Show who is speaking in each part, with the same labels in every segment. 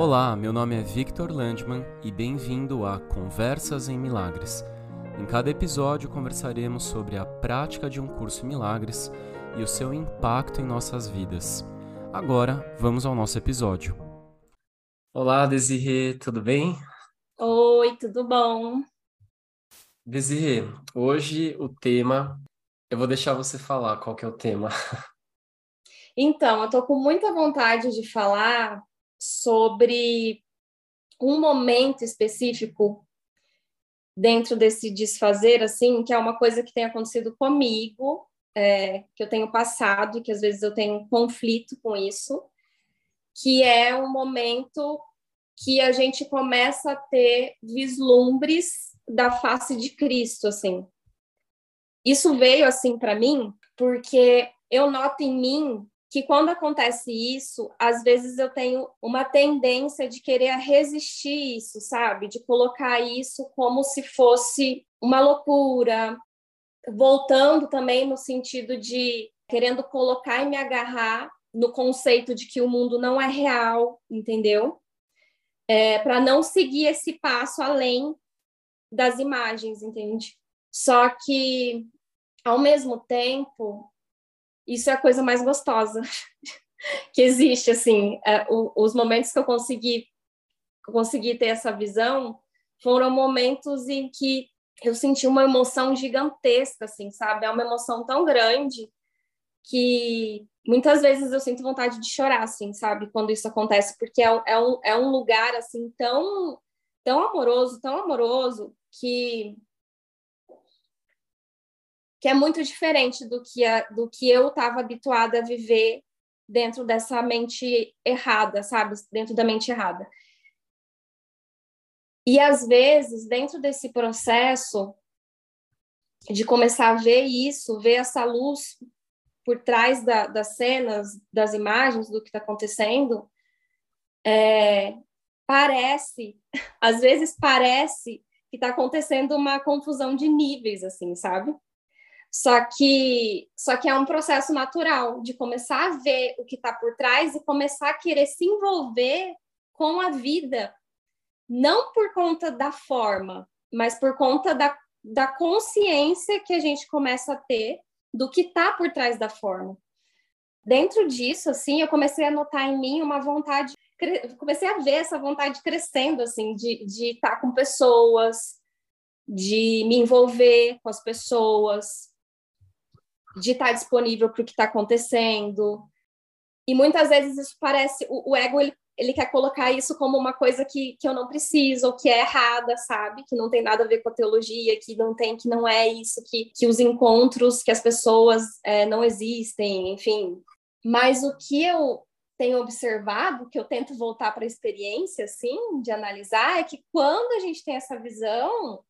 Speaker 1: Olá, meu nome é Victor Landman e bem-vindo a Conversas em Milagres. Em cada episódio conversaremos sobre a prática de um curso em milagres e o seu impacto em nossas vidas. Agora, vamos ao nosso episódio. Olá, Desirê, tudo bem?
Speaker 2: Oi, tudo bom?
Speaker 1: Desirê, hoje o tema, eu vou deixar você falar qual que é o tema.
Speaker 2: Então, eu tô com muita vontade de falar sobre um momento específico dentro desse desfazer, assim, que é uma coisa que tem acontecido comigo, é, que eu tenho passado que às vezes eu tenho um conflito com isso, que é um momento que a gente começa a ter vislumbres da face de Cristo, assim. Isso veio assim para mim porque eu noto em mim que quando acontece isso, às vezes eu tenho uma tendência de querer resistir isso, sabe? De colocar isso como se fosse uma loucura, voltando também no sentido de querendo colocar e me agarrar no conceito de que o mundo não é real, entendeu? É, para não seguir esse passo além das imagens, entende? Só que, ao mesmo tempo, isso é a coisa mais gostosa que existe, assim, é, o, os momentos que eu consegui, consegui ter essa visão foram momentos em que eu senti uma emoção gigantesca, assim, sabe? É uma emoção tão grande que muitas vezes eu sinto vontade de chorar, assim, sabe? Quando isso acontece, porque é, é, um, é um lugar, assim, tão, tão amoroso, tão amoroso, que que é muito diferente do que, a, do que eu estava habituada a viver dentro dessa mente errada, sabe? Dentro da mente errada. E às vezes, dentro desse processo de começar a ver isso, ver essa luz por trás da, das cenas, das imagens, do que está acontecendo, é, parece, às vezes parece que está acontecendo uma confusão de níveis, assim, sabe? Só que, só que é um processo natural de começar a ver o que está por trás e começar a querer se envolver com a vida, não por conta da forma, mas por conta da, da consciência que a gente começa a ter do que está por trás da forma. Dentro disso, assim, eu comecei a notar em mim uma vontade, comecei a ver essa vontade crescendo, assim, de estar tá com pessoas, de me envolver com as pessoas, de estar disponível para o que está acontecendo. E muitas vezes isso parece, o, o ego ele, ele quer colocar isso como uma coisa que, que eu não preciso, ou que é errada, sabe? Que não tem nada a ver com a teologia, que não tem, que não é isso, que, que os encontros, que as pessoas é, não existem, enfim. Mas o que eu tenho observado, que eu tento voltar para a experiência, assim, de analisar, é que quando a gente tem essa visão,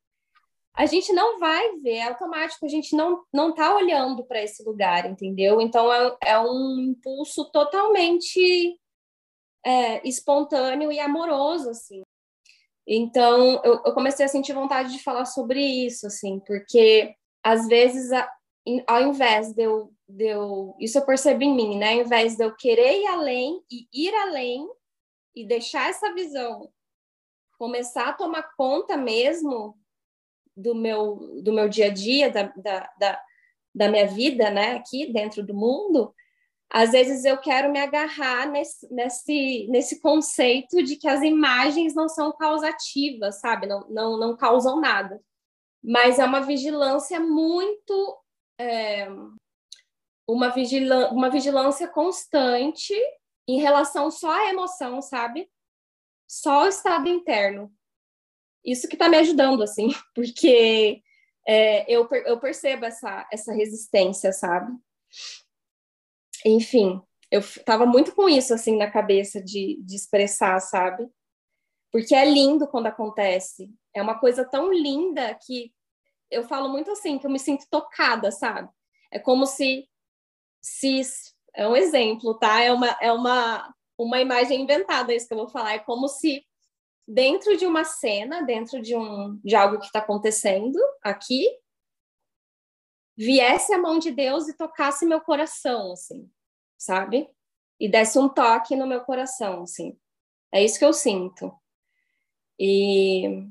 Speaker 2: a gente não vai ver, é automático, a gente não não está olhando para esse lugar, entendeu? Então é, é um impulso totalmente é, espontâneo e amoroso, assim. Então eu, eu, comecei a sentir vontade de falar sobre isso, assim, porque às vezes a, ao invés de eu, de eu, isso eu percebi em mim, né? Ao invés de eu querer ir além e ir além e deixar essa visão começar a tomar conta mesmo do meu, do meu dia a dia, da, da, da, da minha vida, né, aqui dentro do mundo, às vezes eu quero me agarrar nesse, nesse, nesse conceito de que as imagens não são causativas, sabe? Não, não, não causam nada. Mas é uma vigilância muito. É, uma, vigilância, uma vigilância constante em relação só à emoção, sabe? Só o estado interno isso que está me ajudando, assim, porque é, eu, eu percebo essa, essa resistência, sabe? Enfim, eu estava muito com isso, assim, na cabeça de, de expressar, sabe? Porque é lindo quando acontece. É uma coisa tão linda que eu falo muito assim, que eu me sinto tocada, sabe? É como se, se é um exemplo, tá? É uma, é uma, uma imagem inventada, isso que eu vou falar. É como se dentro de uma cena, dentro de, um, de algo que está acontecendo aqui, viesse a mão de Deus e tocasse meu coração, assim, sabe? E desse um toque no meu coração, assim. É isso que eu sinto. E,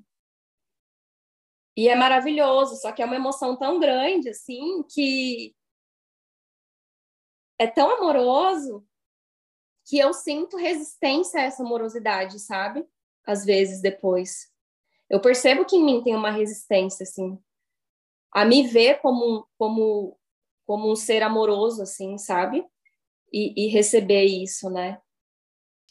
Speaker 2: e é maravilhoso, só que é uma emoção tão grande, assim, que é tão amoroso que eu sinto resistência a essa amorosidade, sabe? Às vezes depois. Eu percebo que em mim tem uma resistência, assim, a me ver como, como, como um ser amoroso, assim, sabe? E, e receber isso, né?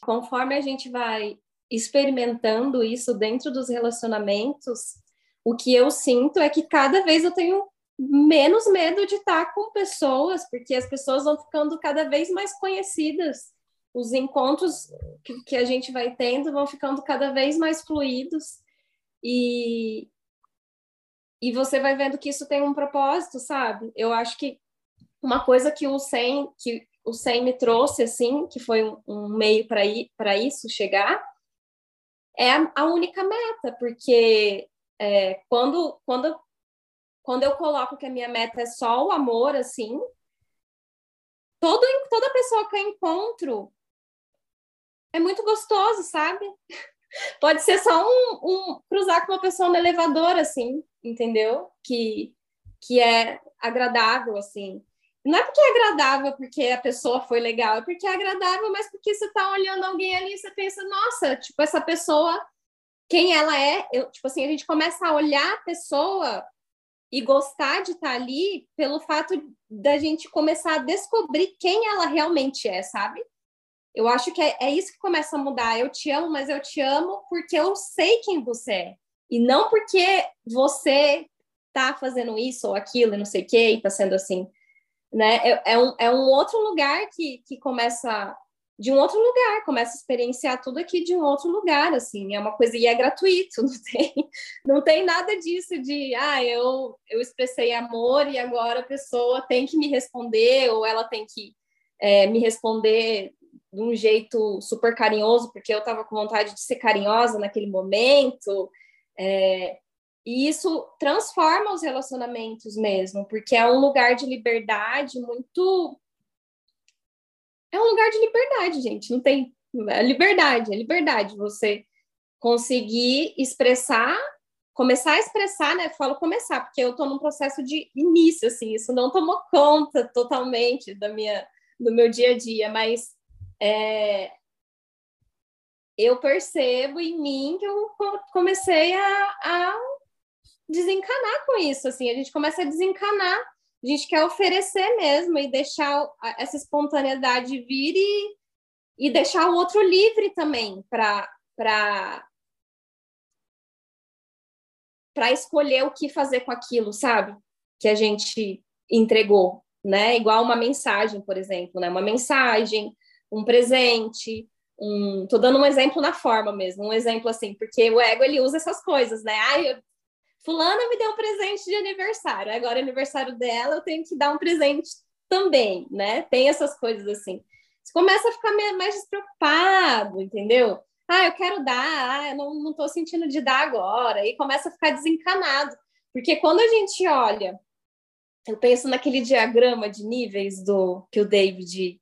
Speaker 2: Conforme a gente vai experimentando isso dentro dos relacionamentos, o que eu sinto é que cada vez eu tenho menos medo de estar com pessoas, porque as pessoas vão ficando cada vez mais conhecidas. Os encontros que, que a gente vai tendo vão ficando cada vez mais fluidos e e você vai vendo que isso tem um propósito, sabe? Eu acho que uma coisa que o SEM que o SEM me trouxe assim, que foi um, um meio para isso chegar, é a, a única meta, porque é, quando, quando, quando eu coloco que a minha meta é só o amor, assim, todo, toda pessoa que eu encontro é muito gostoso, sabe? Pode ser só um, um cruzar com uma pessoa no elevador, assim, entendeu? Que, que é agradável, assim. Não é porque é agradável porque a pessoa foi legal, é porque é agradável, mas porque você tá olhando alguém ali e você pensa, nossa, tipo, essa pessoa, quem ela é, eu, tipo assim, a gente começa a olhar a pessoa e gostar de estar tá ali pelo fato da gente começar a descobrir quem ela realmente é, sabe? Eu acho que é, é isso que começa a mudar. Eu te amo, mas eu te amo porque eu sei quem você é. E não porque você tá fazendo isso ou aquilo e não sei o que, e tá sendo assim né? É, é, um, é um outro lugar que, que começa de um outro lugar, começa a experienciar tudo aqui de um outro lugar, assim, é uma coisa e é gratuito, não tem, não tem nada disso de, ah, eu, eu expressei amor e agora a pessoa tem que me responder ou ela tem que é, me responder de um jeito super carinhoso porque eu estava com vontade de ser carinhosa naquele momento, é, e isso transforma os relacionamentos mesmo, porque é um lugar de liberdade muito. É um lugar de liberdade, gente. Não tem. É liberdade, é liberdade. Você conseguir expressar, começar a expressar, né? Falo começar, porque eu estou num processo de início, assim, isso não tomou conta totalmente da minha, do meu dia a dia, mas é, eu percebo em mim que eu comecei a, a desencanar com isso, assim, a gente começa a desencanar, a gente quer oferecer mesmo e deixar essa espontaneidade vir e, e deixar o outro livre também para para escolher o que fazer com aquilo, sabe? Que a gente entregou, né? Igual uma mensagem, por exemplo, né? Uma mensagem, um presente, um... Tô dando um exemplo na forma mesmo, um exemplo assim, porque o ego ele usa essas coisas, né? Ah, eu fulana me deu um presente de aniversário, agora é aniversário dela, eu tenho que dar um presente também, né? Tem essas coisas assim. Você começa a ficar mais despreocupado, entendeu? Ah, eu quero dar, ah, eu não, não tô sentindo de dar agora, e começa a ficar desencanado. Porque quando a gente olha, eu penso naquele diagrama de níveis do que o David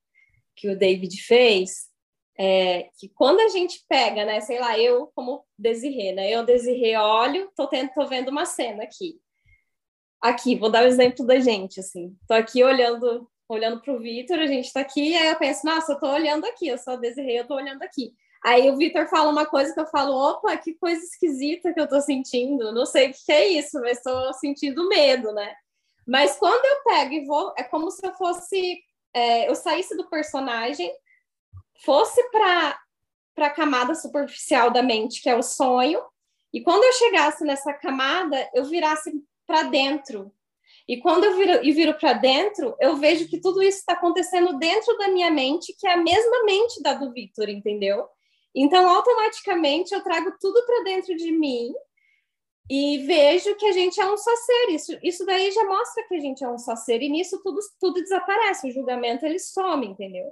Speaker 2: que o David fez, é, que quando a gente pega, né, sei lá, eu como Desirê, né, eu Desirê olho, tô, tendo, tô vendo uma cena aqui. Aqui, vou dar o um exemplo da gente, assim, tô aqui olhando olhando para o Vitor, a gente está aqui, aí eu penso, nossa, eu tô olhando aqui, eu a Desirê, eu tô olhando aqui. Aí o Vitor fala uma coisa que eu falo, opa, que coisa esquisita que eu tô sentindo, não sei o que é isso, mas estou sentindo medo, né? Mas quando eu pego e vou, é como se eu fosse, é, eu saísse do personagem fosse para a camada superficial da mente, que é o sonho, e quando eu chegasse nessa camada, eu virasse para dentro. E quando eu viro, e viro para dentro, eu vejo que tudo isso está acontecendo dentro da minha mente, que é a mesma mente da do Victor, entendeu? Então, automaticamente, eu trago tudo para dentro de mim e vejo que a gente é um só ser. Isso, isso daí já mostra que a gente é um só ser, e nisso tudo, tudo desaparece, o julgamento ele some, entendeu?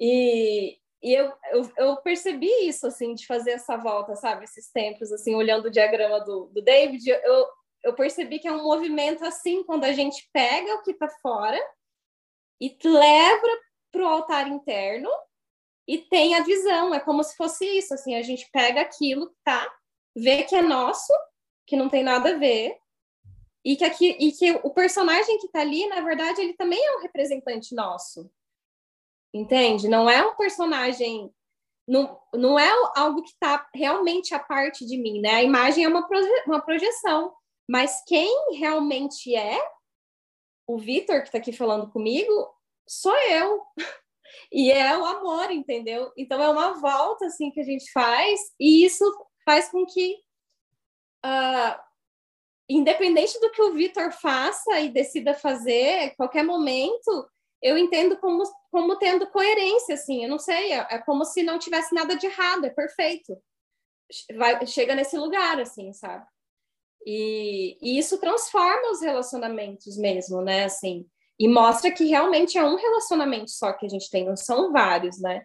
Speaker 2: E, e eu, eu, eu, percebi isso, assim, de fazer essa volta, sabe? Esses tempos, assim, olhando o diagrama do, do David, eu, eu percebi que é um movimento assim, quando a gente pega o que está fora e leva para o altar interno, e tem a visão. É como se fosse isso, assim, a gente pega aquilo, tá? Vê que é nosso, que não tem nada a ver, e que, aqui, e que o personagem que tá ali, na verdade, ele também é um representante nosso. Entende? Não é um personagem. Não, não é algo que está realmente a parte de mim, né? A imagem é uma, proje uma projeção. Mas quem realmente é, o Vitor, que está aqui falando comigo, sou eu. E é o amor, entendeu? Então é uma volta assim que a gente faz, e isso faz com que, uh, independente do que o Vitor faça e decida fazer, qualquer momento, eu entendo como, como tendo coerência, assim, eu não sei, é, é como se não tivesse nada de errado, é perfeito. Vai, chega nesse lugar, assim, sabe? E, e isso transforma os relacionamentos mesmo, né? Assim, e mostra que realmente é um relacionamento só que a gente tem, não são vários, né?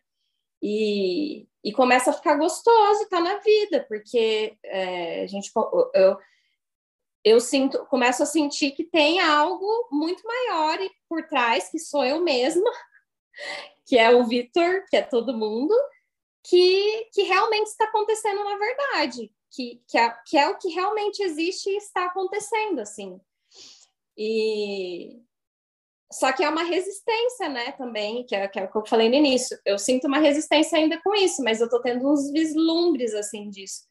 Speaker 2: E, e começa a ficar gostoso tá na vida, porque é, a gente eu, eu sinto, começo a sentir que tem algo muito maior por trás, que sou eu mesma, que é o Vitor, que é todo mundo, que, que realmente está acontecendo na verdade, que, que, é, que é o que realmente existe e está acontecendo, assim. E, só que é uma resistência, né, também, que é, que é, o que eu falei no início. Eu sinto uma resistência ainda com isso, mas eu tô tendo uns vislumbres, assim, disso.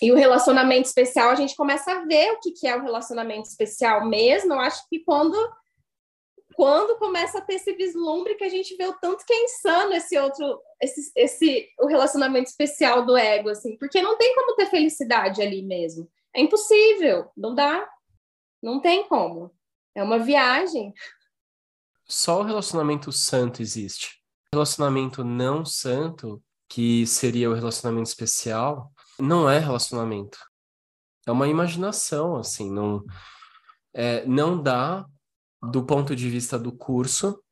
Speaker 2: E o relacionamento especial, a gente começa a ver o que, que é o relacionamento especial mesmo. Eu acho que quando, quando começa a ter esse vislumbre, que a gente vê o tanto que é insano esse outro, esse, esse, o relacionamento especial do ego, assim, porque não tem como ter felicidade ali mesmo. É impossível, não dá, não tem como. É uma viagem
Speaker 1: só o relacionamento santo existe. Relacionamento não santo, que seria o relacionamento especial, não é relacionamento. É uma imaginação, assim, não, é, não dá, do ponto de vista do curso,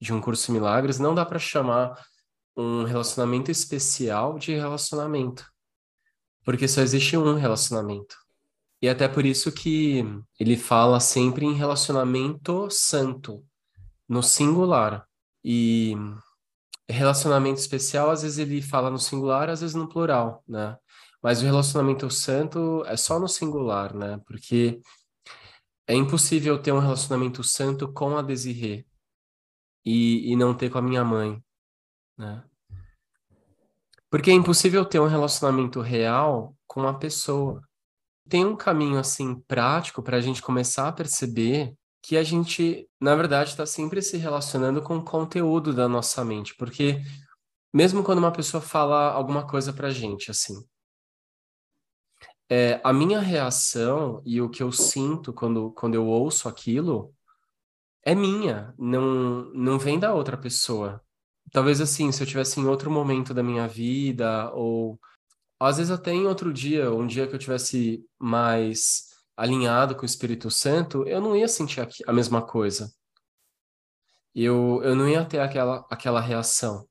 Speaker 1: de um curso Milagres, não dá para chamar um relacionamento especial de relacionamento. Porque só existe um relacionamento. E até por isso que ele fala sempre em relacionamento santo, no singular. E relacionamento especial, às vezes ele fala no singular, às vezes no plural, né? Mas o relacionamento santo é só no singular, né? Porque é impossível ter um relacionamento santo com a Desirê e, e não ter com a minha mãe, né? Porque é impossível ter um relacionamento real com uma pessoa. Tem um caminho assim prático para a gente começar a perceber que a gente, na verdade, está sempre se relacionando com o conteúdo da nossa mente, porque mesmo quando uma pessoa fala alguma coisa para gente, assim, é, a minha reação e o que eu sinto quando, quando eu ouço aquilo é minha, não, não vem da outra pessoa. Talvez assim, se eu tivesse em outro momento da minha vida, ou às vezes até em outro dia, um dia que eu tivesse mais alinhado com o Espírito Santo, eu não ia sentir a mesma coisa. Eu, eu não ia ter aquela, aquela reação.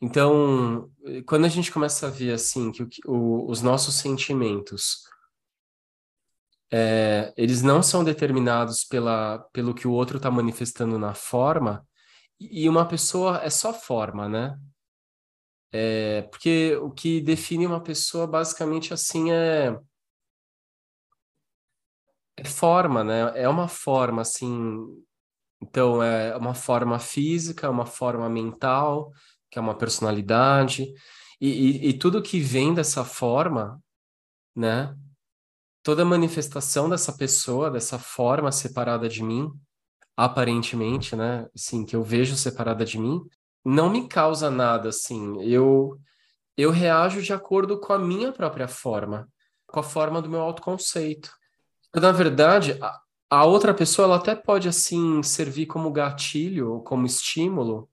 Speaker 1: Então, quando a gente começa a ver assim que o, o, os nossos sentimentos é, eles não são determinados pela, pelo que o outro está manifestando na forma, e uma pessoa é só forma, né? É, porque o que define uma pessoa basicamente assim é é forma, né? É uma forma, assim. Então, é uma forma física, uma forma mental, que é uma personalidade. E, e, e tudo que vem dessa forma, né? Toda manifestação dessa pessoa, dessa forma separada de mim, aparentemente, né? Assim, que eu vejo separada de mim, não me causa nada, assim. Eu, eu reajo de acordo com a minha própria forma, com a forma do meu autoconceito. Na verdade, a, a outra pessoa ela até pode assim servir como gatilho, como estímulo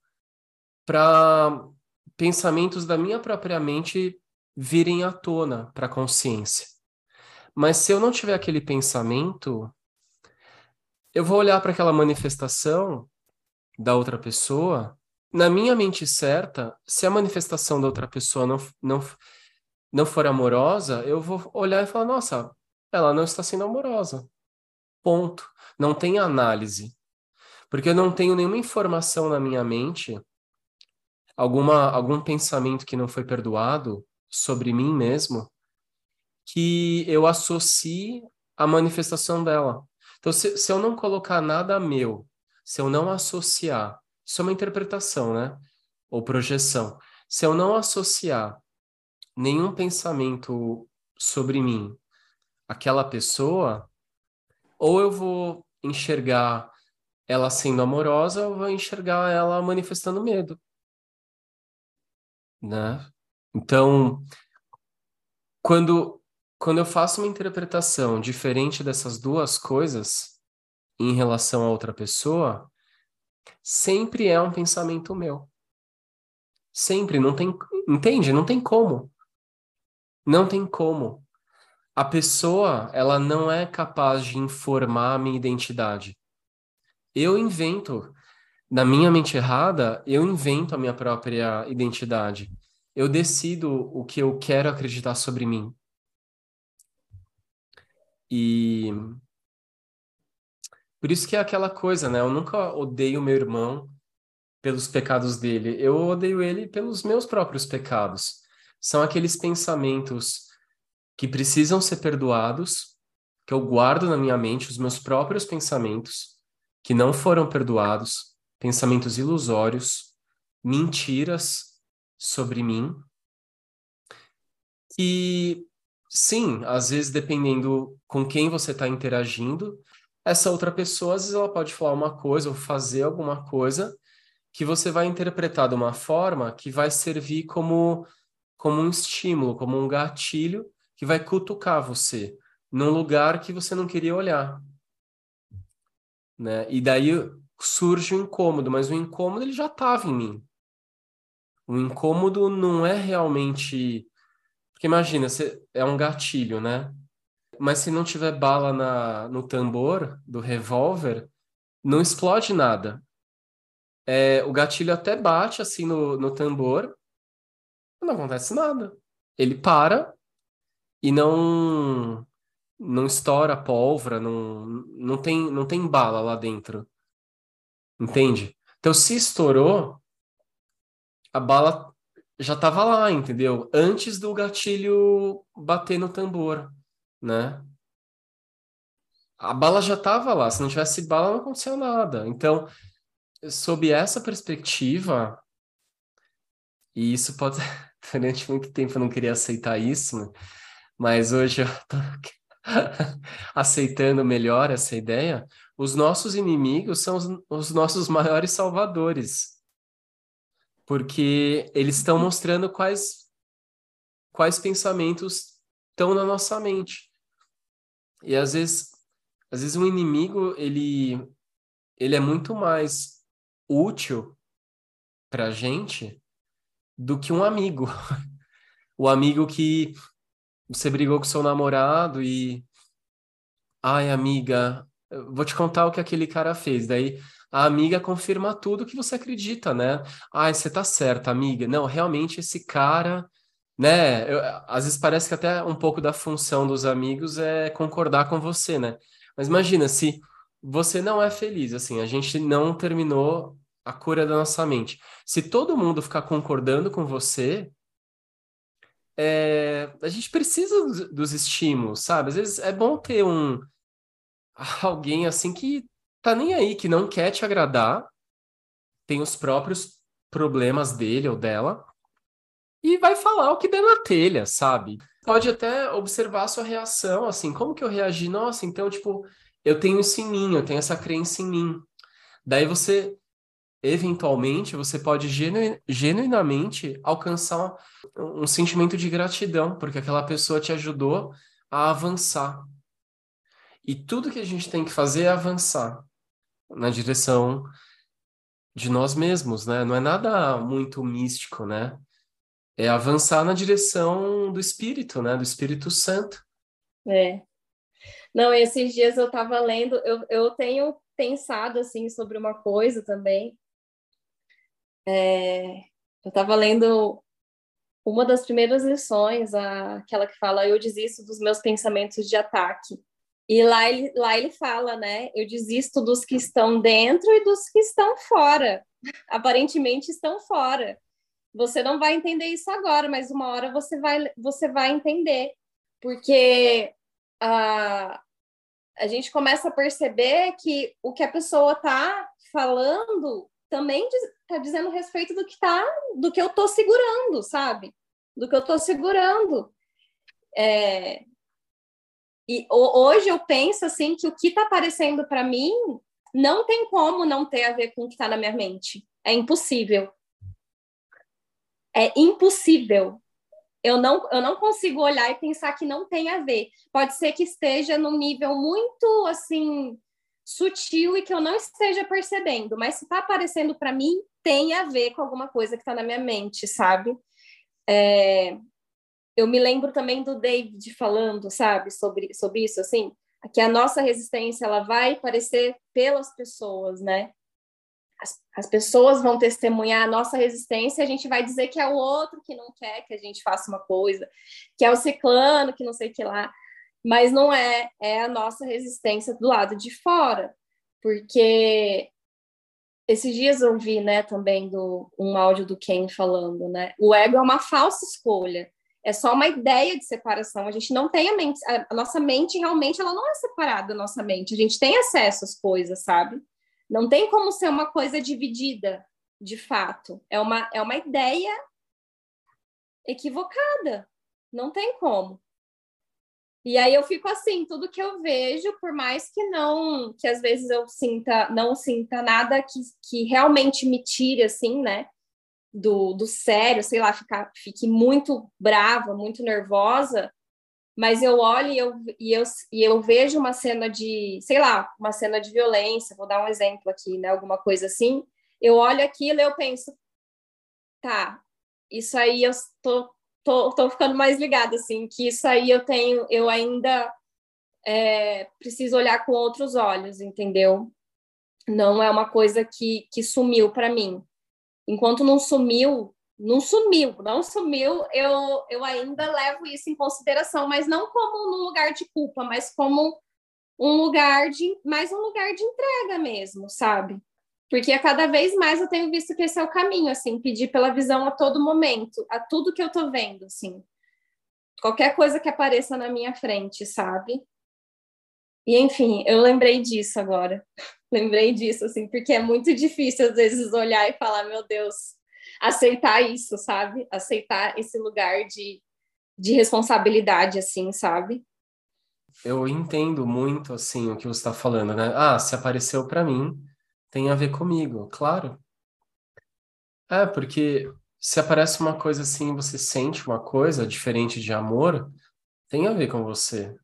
Speaker 1: para pensamentos da minha própria mente virem à tona para a consciência. Mas se eu não tiver aquele pensamento, eu vou olhar para aquela manifestação da outra pessoa, na minha mente certa, se a manifestação da outra pessoa não, não, não for amorosa, eu vou olhar e falar, nossa, ela não está sendo amorosa. Ponto. Não tem análise. Porque eu não tenho nenhuma informação na minha mente alguma algum pensamento que não foi perdoado sobre mim mesmo, que eu associe a manifestação dela. Então, se, se eu não colocar nada meu, se eu não associar, isso é uma interpretação, né? Ou projeção. Se eu não associar nenhum pensamento sobre mim, aquela pessoa, ou eu vou enxergar ela sendo amorosa, ou vou enxergar ela manifestando medo. Né? Então, quando quando eu faço uma interpretação diferente dessas duas coisas em relação a outra pessoa, sempre é um pensamento meu. Sempre, não tem, entende? Não tem como. Não tem como. A pessoa, ela não é capaz de informar a minha identidade. Eu invento, na minha mente errada, eu invento a minha própria identidade. Eu decido o que eu quero acreditar sobre mim. E por isso que é aquela coisa, né? Eu nunca odeio meu irmão pelos pecados dele, eu odeio ele pelos meus próprios pecados. São aqueles pensamentos que precisam ser perdoados, que eu guardo na minha mente, os meus próprios pensamentos, que não foram perdoados, pensamentos ilusórios, mentiras sobre mim, e sim, às vezes dependendo com quem você está interagindo, essa outra pessoa às vezes ela pode falar uma coisa ou fazer alguma coisa que você vai interpretar de uma forma que vai servir como como um estímulo, como um gatilho que vai cutucar você num lugar que você não queria olhar, né? E daí surge o incômodo, mas o incômodo ele já estava em mim. O incômodo não é realmente porque imagina, você, é um gatilho, né? Mas se não tiver bala na, no tambor do revólver, não explode nada. É, o gatilho até bate assim no, no tambor, não acontece nada. Ele para e não não estoura pólvora, não, não, tem, não tem bala lá dentro. Entende? Então, se estourou, a bala já estava lá, entendeu? Antes do gatilho bater no tambor, né? A bala já estava lá. Se não tivesse bala, não aconteceu nada. Então, sob essa perspectiva, e isso pode. Durante muito tempo eu não queria aceitar isso, né? Mas hoje eu tô aceitando melhor essa ideia. Os nossos inimigos são os, os nossos maiores salvadores porque eles estão mostrando quais quais pensamentos estão na nossa mente. E às vezes, às vezes um inimigo, ele ele é muito mais útil para gente do que um amigo. o amigo que você brigou com seu namorado e ai, amiga, vou te contar o que aquele cara fez. Daí a amiga confirma tudo que você acredita, né? Ai, você tá certa, amiga. Não, realmente esse cara, né? Eu, às vezes parece que até um pouco da função dos amigos é concordar com você, né? Mas imagina se você não é feliz, assim, a gente não terminou a cura da nossa mente. Se todo mundo ficar concordando com você, é, a gente precisa dos, estímulos, sabe? Às vezes é bom ter um alguém assim que tá nem aí, que não quer te agradar, tem os próprios problemas dele ou dela, e vai falar o que der na telha, sabe? Pode até observar a sua reação, assim, como que eu reagi? Nossa, então, tipo, eu tenho isso em mim, eu tenho essa crença em mim. Daí você, eventualmente, você pode genu genuinamente alcançar um, um sentimento de gratidão, porque aquela pessoa te ajudou a avançar. E tudo que a gente tem que fazer é avançar na direção de nós mesmos, né? Não é nada muito místico, né? É avançar na direção do Espírito, né? Do Espírito Santo.
Speaker 2: É. Não, esses dias eu estava lendo, eu, eu tenho pensado, assim, sobre uma coisa também. É, eu estava lendo uma das primeiras lições, aquela que fala eu desisto dos meus pensamentos de ataque. E lá ele, lá ele fala, né? Eu desisto dos que estão dentro e dos que estão fora. Aparentemente estão fora. você não vai entender isso agora, mas uma hora você vai, você vai entender, porque a, a gente começa a perceber que o que a pessoa está falando também está dizendo respeito do que tá, do que eu estou segurando, sabe? Do que eu estou segurando. É, e hoje eu penso assim que o que está aparecendo para mim não tem como não ter a ver com o que está na minha mente. É impossível. É impossível. Eu não, eu não consigo olhar e pensar que não tem a ver. Pode ser que esteja num nível muito assim sutil e que eu não esteja percebendo, mas se está aparecendo para mim, tem a ver com alguma coisa que está na minha mente, sabe? É, eu me lembro também do David falando, sabe, sobre, sobre isso, assim, que a nossa resistência ela vai aparecer pelas pessoas, né? As, as pessoas vão testemunhar a nossa resistência, a gente vai dizer que é o outro que não quer que a gente faça uma coisa, que é o ciclano, que não sei o que lá, mas não é, é a nossa resistência do lado de fora, porque esses dias eu vi, né, também do, um áudio do Ken falando, né, o ego é uma falsa escolha, é só uma ideia de separação. A gente não tem a mente, a, nossa mente realmente ela não é separada da nossa mente. A gente tem acesso às coisas, sabe? Não tem como ser uma coisa dividida, de fato. É uma, é uma ideia equivocada. Não tem como. E aí eu fico assim, tudo que eu vejo, por mais que não, que às vezes eu sinta, não sinta nada que, que realmente me tire assim, né? do, do sério, sei lá, ficar, fique muito brava, muito nervosa, mas eu olho e eu, e, eu, e eu vejo uma cena de, sei lá, uma cena de violência, vou dar um exemplo aqui, né, alguma coisa assim, eu olho aquilo e eu penso, tá, isso aí eu tô, tô, tô ficando mais ligada, assim, que isso aí eu tenho, eu ainda é, preciso olhar com outros olhos, entendeu? Não é uma coisa que, que sumiu para mim enquanto não sumiu, não sumiu, não sumiu, eu, eu ainda levo isso em consideração, mas não como num lugar de culpa, mas como um lugar de mais um lugar de entrega mesmo, sabe? Porque a cada vez mais eu tenho visto que esse é o caminho, assim, pedir pela visão a todo momento, a tudo que eu tô vendo, assim. Qualquer coisa que apareça na minha frente, sabe? E enfim, eu lembrei disso agora. lembrei disso, assim, porque é muito difícil às vezes olhar e falar, meu Deus, aceitar isso, sabe? Aceitar esse lugar de, de responsabilidade, assim, sabe?
Speaker 1: Eu entendo muito, assim, o que você está falando, né? Ah, se apareceu para mim, tem a ver comigo, claro. É, porque se aparece uma coisa assim, você sente uma coisa diferente de amor, tem a ver com você.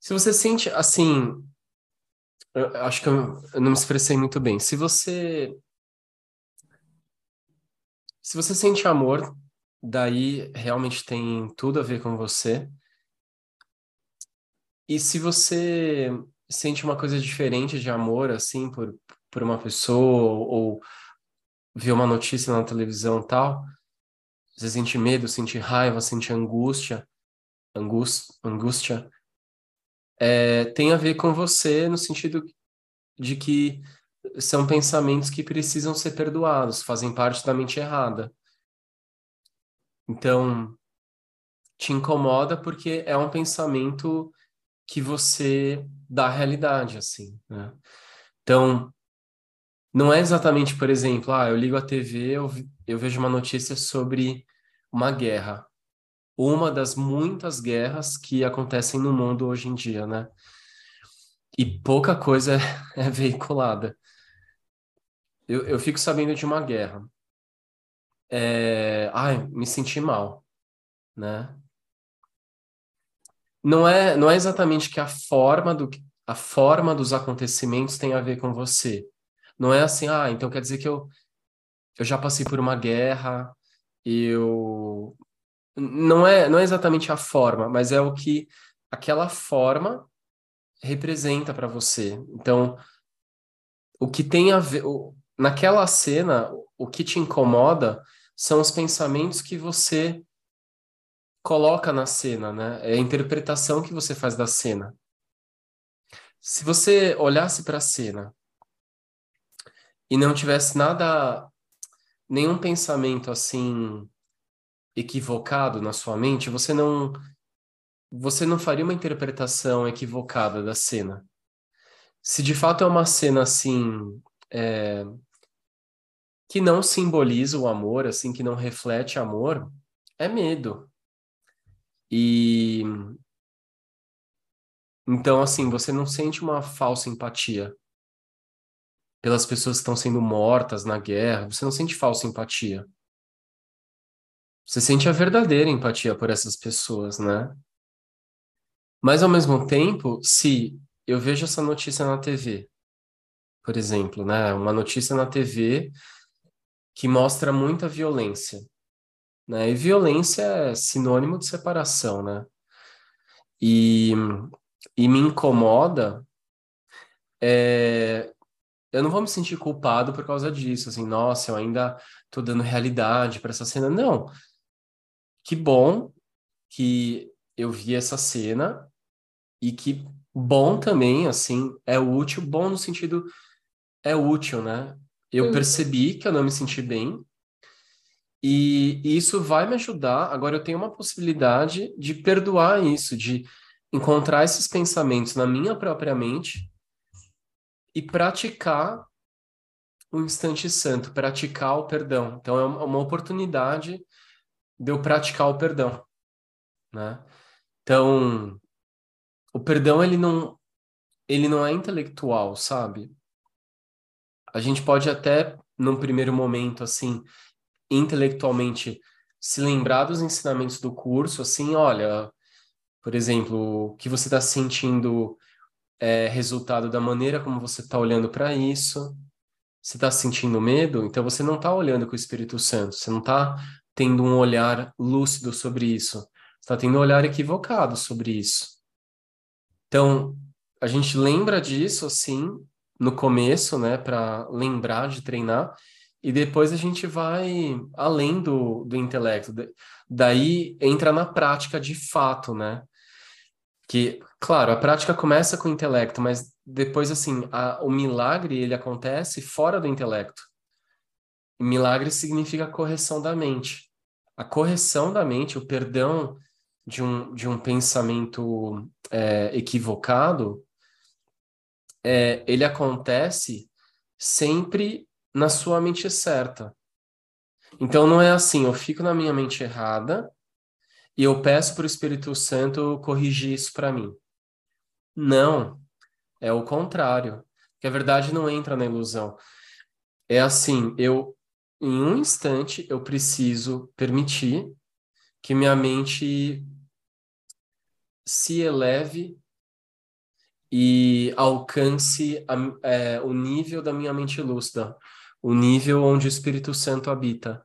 Speaker 1: Se você sente, assim, eu acho que eu, eu não me expressei muito bem. Se você se você sente amor, daí realmente tem tudo a ver com você. E se você sente uma coisa diferente de amor, assim, por, por uma pessoa, ou, ou vê uma notícia na televisão tal, você sente medo, sente raiva, sente angústia, angústia, é, tem a ver com você no sentido de que são pensamentos que precisam ser perdoados, fazem parte da mente errada. Então, te incomoda porque é um pensamento que você dá realidade, assim, né? Então, não é exatamente, por exemplo, ah, eu ligo a TV, eu, eu vejo uma notícia sobre uma guerra uma das muitas guerras que acontecem no mundo hoje em dia, né? E pouca coisa é, é veiculada. Eu, eu fico sabendo de uma guerra. É... Ai, me senti mal, né? Não é, não é exatamente que a forma, do, a forma dos acontecimentos tem a ver com você. Não é assim, ah, então quer dizer que eu, eu já passei por uma guerra, eu não é, não é exatamente a forma, mas é o que aquela forma representa para você. Então, o que tem a ver, o, naquela cena, o que te incomoda são os pensamentos que você coloca na cena, né? É a interpretação que você faz da cena. Se você olhasse para a cena e não tivesse nada nenhum pensamento assim equivocado na sua mente, você não você não faria uma interpretação equivocada da cena. Se de fato é uma cena assim é, que não simboliza o amor, assim, que não reflete amor, é medo. E então, assim, você não sente uma falsa empatia pelas pessoas que estão sendo mortas na guerra, você não sente falsa empatia. Você sente a verdadeira empatia por essas pessoas, né? Mas ao mesmo tempo, se eu vejo essa notícia na TV, por exemplo, né, uma notícia na TV que mostra muita violência, né? E violência é sinônimo de separação, né? E, e me incomoda é, eu não vou me sentir culpado por causa disso, assim, nossa, eu ainda tô dando realidade para essa cena. Não. Que bom que eu vi essa cena e que bom também, assim, é útil, bom no sentido é útil, né? Eu hum. percebi que eu não me senti bem e, isso vai me ajudar. Agora eu tenho uma possibilidade de perdoar isso, de encontrar esses pensamentos na minha própria mente e praticar o instante santo, praticar o perdão. Então é uma oportunidade de eu praticar o perdão, né? Então, o perdão ele não ele não é intelectual, sabe? A gente pode até num primeiro momento assim, intelectualmente se lembrar dos ensinamentos do curso, assim, olha, por exemplo, o que você está sentindo é resultado da maneira como você está olhando para isso. Você está sentindo medo, então você não está olhando com o Espírito Santo, você não está tendo um olhar lúcido sobre isso, está tendo um olhar equivocado sobre isso. Então, a gente lembra disso assim no começo, né, para lembrar de treinar, e depois a gente vai além do, do intelecto. Daí entra na prática de fato, né? Que, claro, a prática começa com o intelecto, mas depois, assim, a, o milagre, ele acontece fora do intelecto. milagre significa correção da mente. A correção da mente, o perdão de um, de um pensamento é, equivocado, é, ele acontece sempre na sua mente certa. Então não é assim, eu fico na minha mente errada e eu peço para o Espírito Santo corrigir isso para mim. Não, é o contrário. Que a verdade não entra na ilusão. É assim, eu em um instante eu preciso permitir que minha mente se eleve e alcance a, é, o nível da minha mente lúcida, o nível onde o Espírito Santo habita.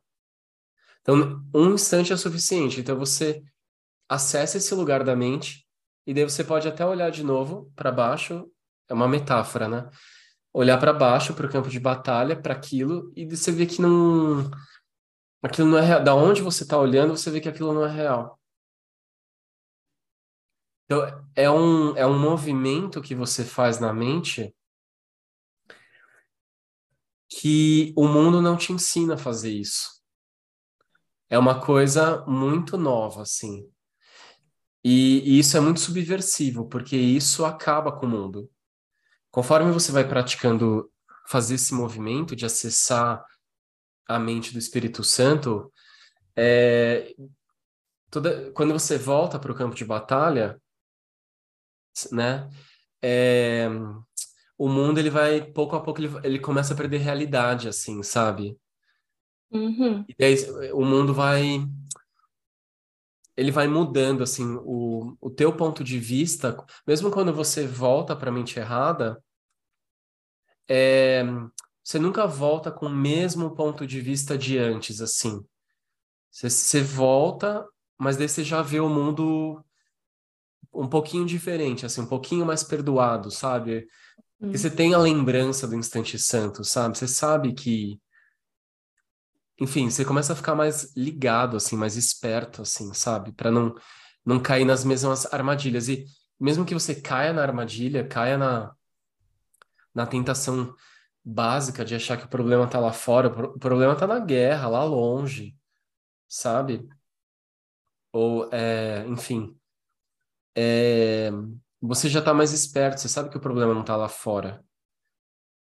Speaker 1: Então, um instante é suficiente. Então, você acessa esse lugar da mente e daí você pode até olhar de novo para baixo. É uma metáfora, né? Olhar para baixo, para o campo de batalha, para aquilo e você vê que não. Aquilo não é real. Da onde você está olhando, você vê que aquilo não é real. Então, é um, é um movimento que você faz na mente que o mundo não te ensina a fazer isso é uma coisa muito nova, assim. E, e, isso é muito subversivo, porque isso acaba com o mundo. Conforme você vai praticando fazer esse movimento de acessar a mente do Espírito Santo, é, toda, quando você volta para o campo de batalha, né, é, o mundo ele vai pouco a pouco ele, ele começa a perder realidade, assim, sabe?
Speaker 2: Uhum.
Speaker 1: E aí o mundo vai ele vai mudando assim o, o teu ponto de vista, mesmo quando você volta para a mente errada, é, você nunca volta com o mesmo ponto de vista de antes, assim. Você, você volta, mas daí você já vê o mundo um pouquinho diferente, assim, um pouquinho mais perdoado, sabe? Hum. E você tem a lembrança do instante santo, sabe? Você sabe que enfim, você começa a ficar mais ligado, assim, mais esperto, assim, sabe? Para não, não cair nas mesmas armadilhas. E mesmo que você caia na armadilha, caia na, na tentação básica de achar que o problema está lá fora, o problema está na guerra, lá longe, sabe? Ou, é, enfim, é, você já está mais esperto, você sabe que o problema não está lá fora.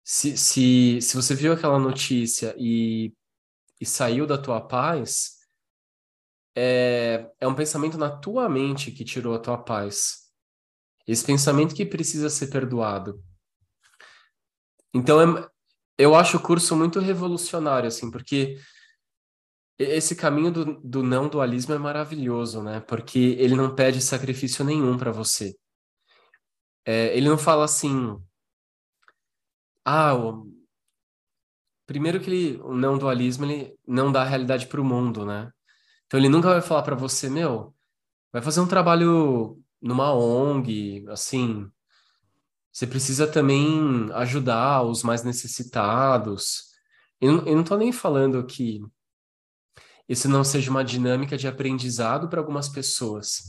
Speaker 1: Se, se, se você viu aquela notícia e, e saiu da tua paz, é, é um pensamento na tua mente que tirou a tua paz. Esse pensamento que precisa ser perdoado. Então, é, eu acho o curso muito revolucionário, assim, porque esse caminho do, do não dualismo é maravilhoso, né? Porque ele não pede sacrifício nenhum para você. É, ele não fala assim. Ah, o... primeiro que ele, o não dualismo ele não dá a realidade para o mundo, né? Então ele nunca vai falar para você, meu, vai fazer um trabalho numa ONG, assim, você precisa também ajudar os mais necessitados. Eu, eu não estou nem falando que isso não seja uma dinâmica de aprendizado para algumas pessoas,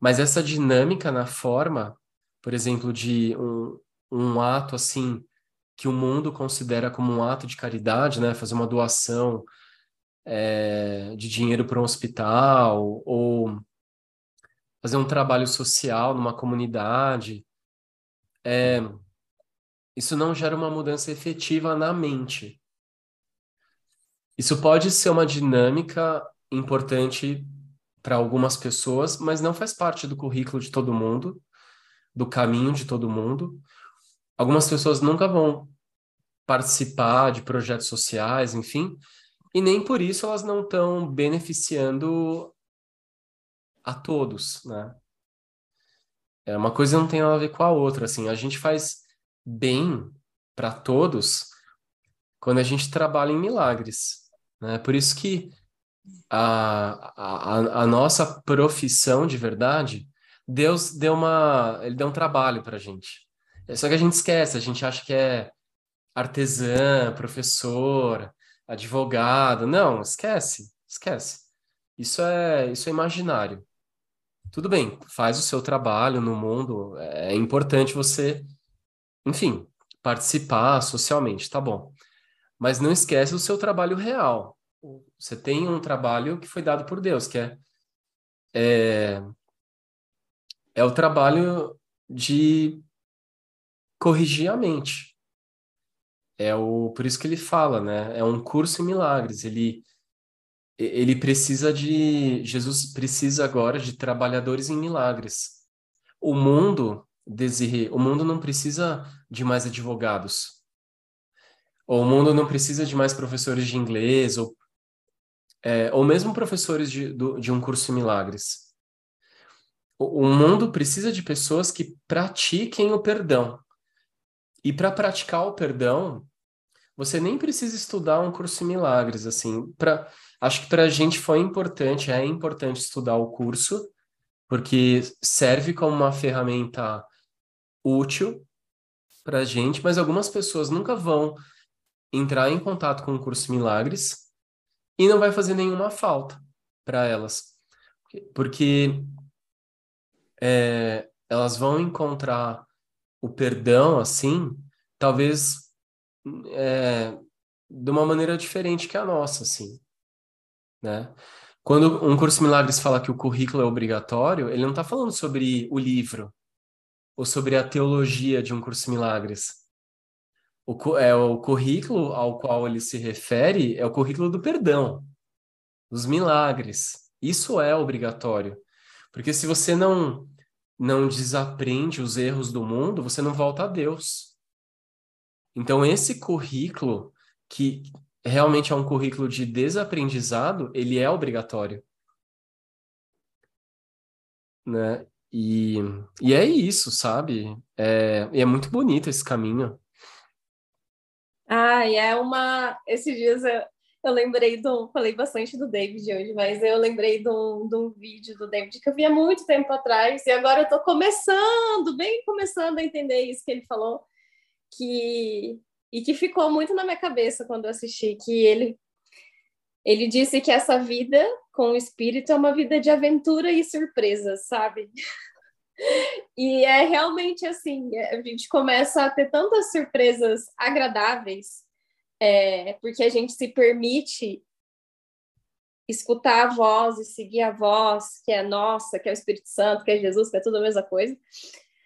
Speaker 1: mas essa dinâmica na forma, por exemplo, de um, um ato assim que o mundo considera como um ato de caridade, né, fazer uma doação é, de dinheiro para um hospital ou fazer um trabalho social numa comunidade é, isso não gera uma mudança efetiva na mente. Isso pode ser uma dinâmica importante para algumas pessoas, mas não faz parte do currículo de todo mundo, do caminho de todo mundo. Algumas pessoas nunca vão participar de projetos sociais, enfim, e nem por isso elas não estão beneficiando a todos, né? É, uma coisa não tem nada a ver com a outra, assim, a gente faz bem para todos quando a gente trabalha em milagres, né? Por isso que a, a, a nossa profissão de verdade, Deus deu uma, ele deu um trabalho para a gente. É só que a gente esquece, a gente acha que é artesã, professor, advogado. Não, esquece, esquece. Isso é, isso é imaginário tudo bem, faz o seu trabalho no mundo, é importante você, enfim, participar socialmente, tá bom. Mas não esquece o seu trabalho real. Você tem um trabalho que foi dado por Deus, que é, é, é o trabalho de corrigir a mente. É o, por isso que ele fala, né? É um curso em milagres. Ele ele precisa de Jesus precisa agora de trabalhadores em milagres. O mundo, Desirê, o mundo não precisa de mais advogados. O mundo não precisa de mais professores de inglês ou é, ou mesmo professores de, do, de um curso em milagres. O, mundo precisa de pessoas que pratiquem o perdão. E para praticar o perdão, você nem precisa estudar um curso em milagres, assim, para Acho que para a gente foi importante, é importante estudar o curso, porque serve como uma ferramenta útil para a gente, mas algumas pessoas nunca vão entrar em contato com o curso Milagres e não vai fazer nenhuma falta para elas, porque é, elas vão encontrar o perdão assim, talvez é, de uma maneira diferente que a nossa, assim né? Quando um curso Milagres fala que o currículo é obrigatório, ele não está falando sobre o livro ou sobre a teologia de um curso Milagres. O, é, o currículo ao qual ele se refere é o currículo do perdão, dos milagres. Isso é obrigatório. Porque se você não, não desaprende os erros do mundo, você não volta a Deus. Então, esse currículo que realmente é um currículo de desaprendizado, ele é obrigatório. Né? E, e é isso, sabe? É, e é muito bonito esse caminho.
Speaker 2: Ah, e é uma. Esses dias eu, eu lembrei do. Falei bastante do David hoje, mas eu lembrei de um, de um vídeo do David que eu vi há muito tempo atrás, e agora eu tô começando, bem começando a entender isso que ele falou, que e que ficou muito na minha cabeça quando eu assisti, que ele ele disse que essa vida com o espírito é uma vida de aventura e surpresas, sabe? E é realmente assim, a gente começa a ter tantas surpresas agradáveis, é, porque a gente se permite escutar a voz e seguir a voz, que é nossa, que é o Espírito Santo, que é Jesus, que é tudo a mesma coisa.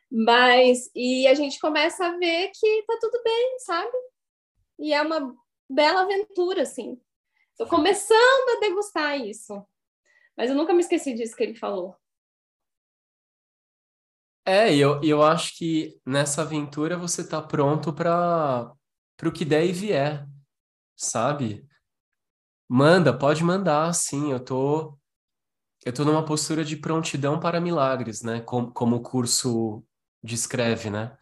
Speaker 2: Mas, e a gente começa a ver que tá tudo bem, sabe? E é uma bela aventura, assim. Estou começando a degustar isso. Mas eu nunca me esqueci disso que ele falou.
Speaker 1: É, eu, eu acho que nessa aventura você tá pronto para o que der e vier, sabe? Manda, pode mandar, sim. Eu tô, eu tô numa postura de prontidão para milagres, né? Como, como o curso descreve, né?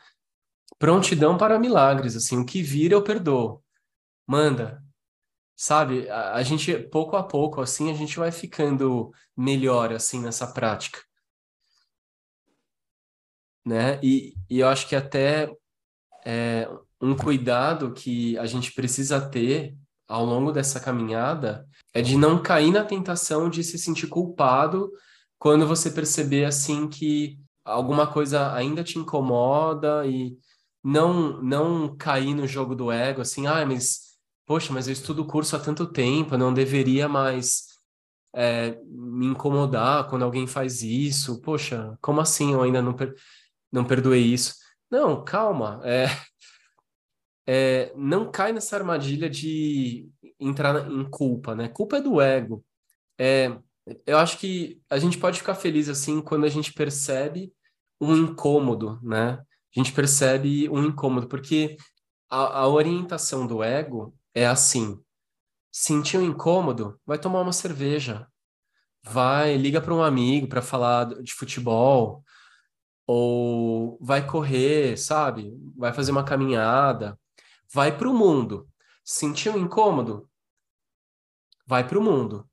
Speaker 1: Prontidão para milagres, assim, o que vir eu perdoo. Manda. Sabe, a, a gente, pouco a pouco, assim, a gente vai ficando melhor, assim, nessa prática. Né? E, e eu acho que até é, um cuidado que a gente precisa ter ao longo dessa caminhada é de não cair na tentação de se sentir culpado quando você perceber assim que alguma coisa ainda te incomoda e não não cair no jogo do ego assim, ah, mas poxa, mas eu estudo o curso há tanto tempo, eu não deveria mais é, me incomodar quando alguém faz isso. Poxa, como assim eu ainda não, per não perdoei isso? Não, calma. É, é, não cai nessa armadilha de entrar em culpa, né? Culpa é do ego. É, eu acho que a gente pode ficar feliz assim quando a gente percebe um incômodo, né? A gente percebe um incômodo, porque a, a orientação do ego é assim: sentiu um incômodo, vai tomar uma cerveja, vai, liga para um amigo para falar de futebol, ou vai correr, sabe? Vai fazer uma caminhada vai para o mundo. Sentiu incômodo? Vai para o mundo.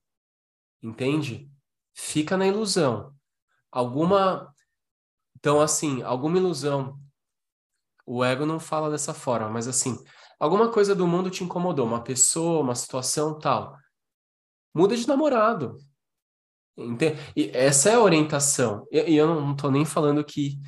Speaker 1: Entende? Fica na ilusão. Alguma. Então, assim, alguma ilusão. O ego não fala dessa forma, mas assim, alguma coisa do mundo te incomodou, uma pessoa, uma situação tal. Muda de namorado. Entende? E essa é a orientação. E eu não estou nem falando que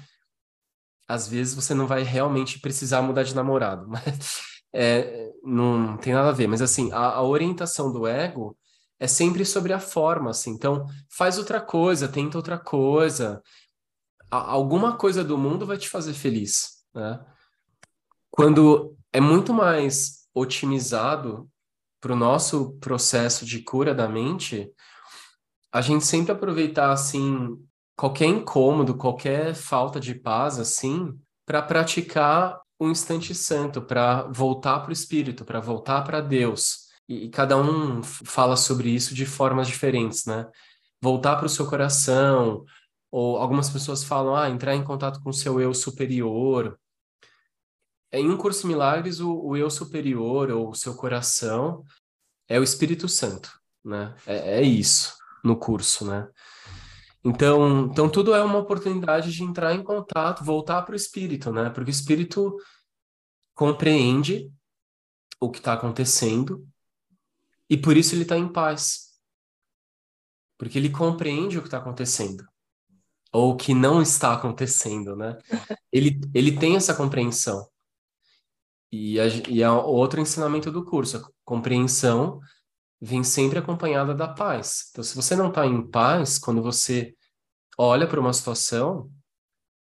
Speaker 1: às vezes você não vai realmente precisar mudar de namorado, mas é, não tem nada a ver. Mas assim, a, a, orientação do ego é sempre sobre a forma, assim. Então, faz outra coisa, tenta outra coisa. A, alguma coisa do mundo vai te fazer feliz, né? Quando é muito mais otimizado para o nosso processo de cura da mente, a gente sempre aproveitar assim qualquer incômodo, qualquer falta de paz, assim, para praticar o instante santo, para voltar para o Espírito, para voltar para Deus. E, e, cada um fala sobre isso de formas diferentes, né? Voltar para o seu coração, ou algumas pessoas falam, ah, entrar em contato com o seu eu superior. Em um curso Milagres, o, o eu superior, ou o seu coração, é o Espírito Santo, né? É, é isso no curso, né? Então, então tudo é uma oportunidade de entrar em contato, voltar para o espírito, né? Porque o espírito compreende o que está acontecendo e por isso ele está em paz. Porque ele compreende o que está acontecendo ou o que não está acontecendo, né? Ele, ele tem essa compreensão. E, a, e é outro ensinamento do curso. A compreensão vem sempre acompanhada da paz. Então, se você não está em paz, quando você olha para uma situação,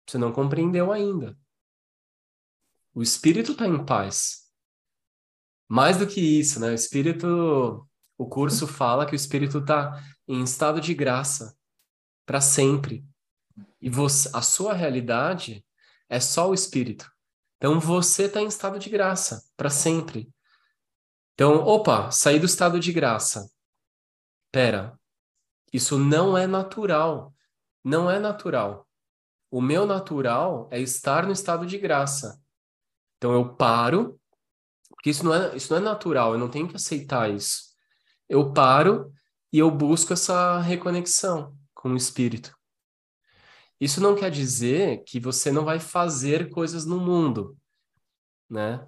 Speaker 1: você não compreendeu ainda. O espírito está em paz. Mais do que isso, né? O espírito, o curso fala que o espírito está em estado de graça para sempre. E você, a sua realidade é só o espírito. Então você está em estado de graça para sempre. Então, opa, saí do estado de graça. Pera, isso não é natural. Não é natural. O meu natural é estar no estado de graça. Então eu paro, porque isso não é, isso não é natural, eu não tenho que aceitar isso. Eu paro e eu busco essa reconexão com o espírito. Isso não quer dizer que você não vai fazer coisas no mundo, né?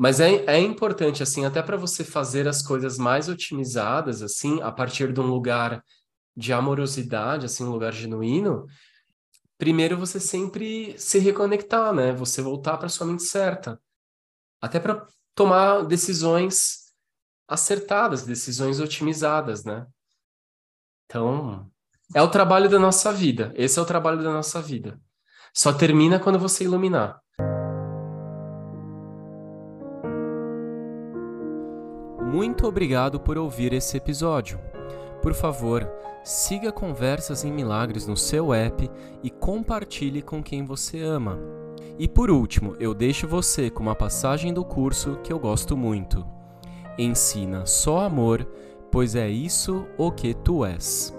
Speaker 1: Mas é, é importante, assim, até para você fazer as coisas mais otimizadas, assim, a partir de um lugar de amorosidade, assim, um lugar genuíno, primeiro você sempre se reconectar, né? Você voltar para sua mente certa. Até para tomar decisões acertadas, decisões otimizadas, né? Então, é o trabalho da nossa vida. Esse é o trabalho da nossa vida. Só termina quando você iluminar.
Speaker 3: Muito obrigado por ouvir esse episódio. Por favor, siga Conversas em Milagres no seu app e compartilhe com quem você ama. E por último, eu deixo você com uma passagem do curso que eu gosto muito. Ensina só amor, pois é isso o que tu és.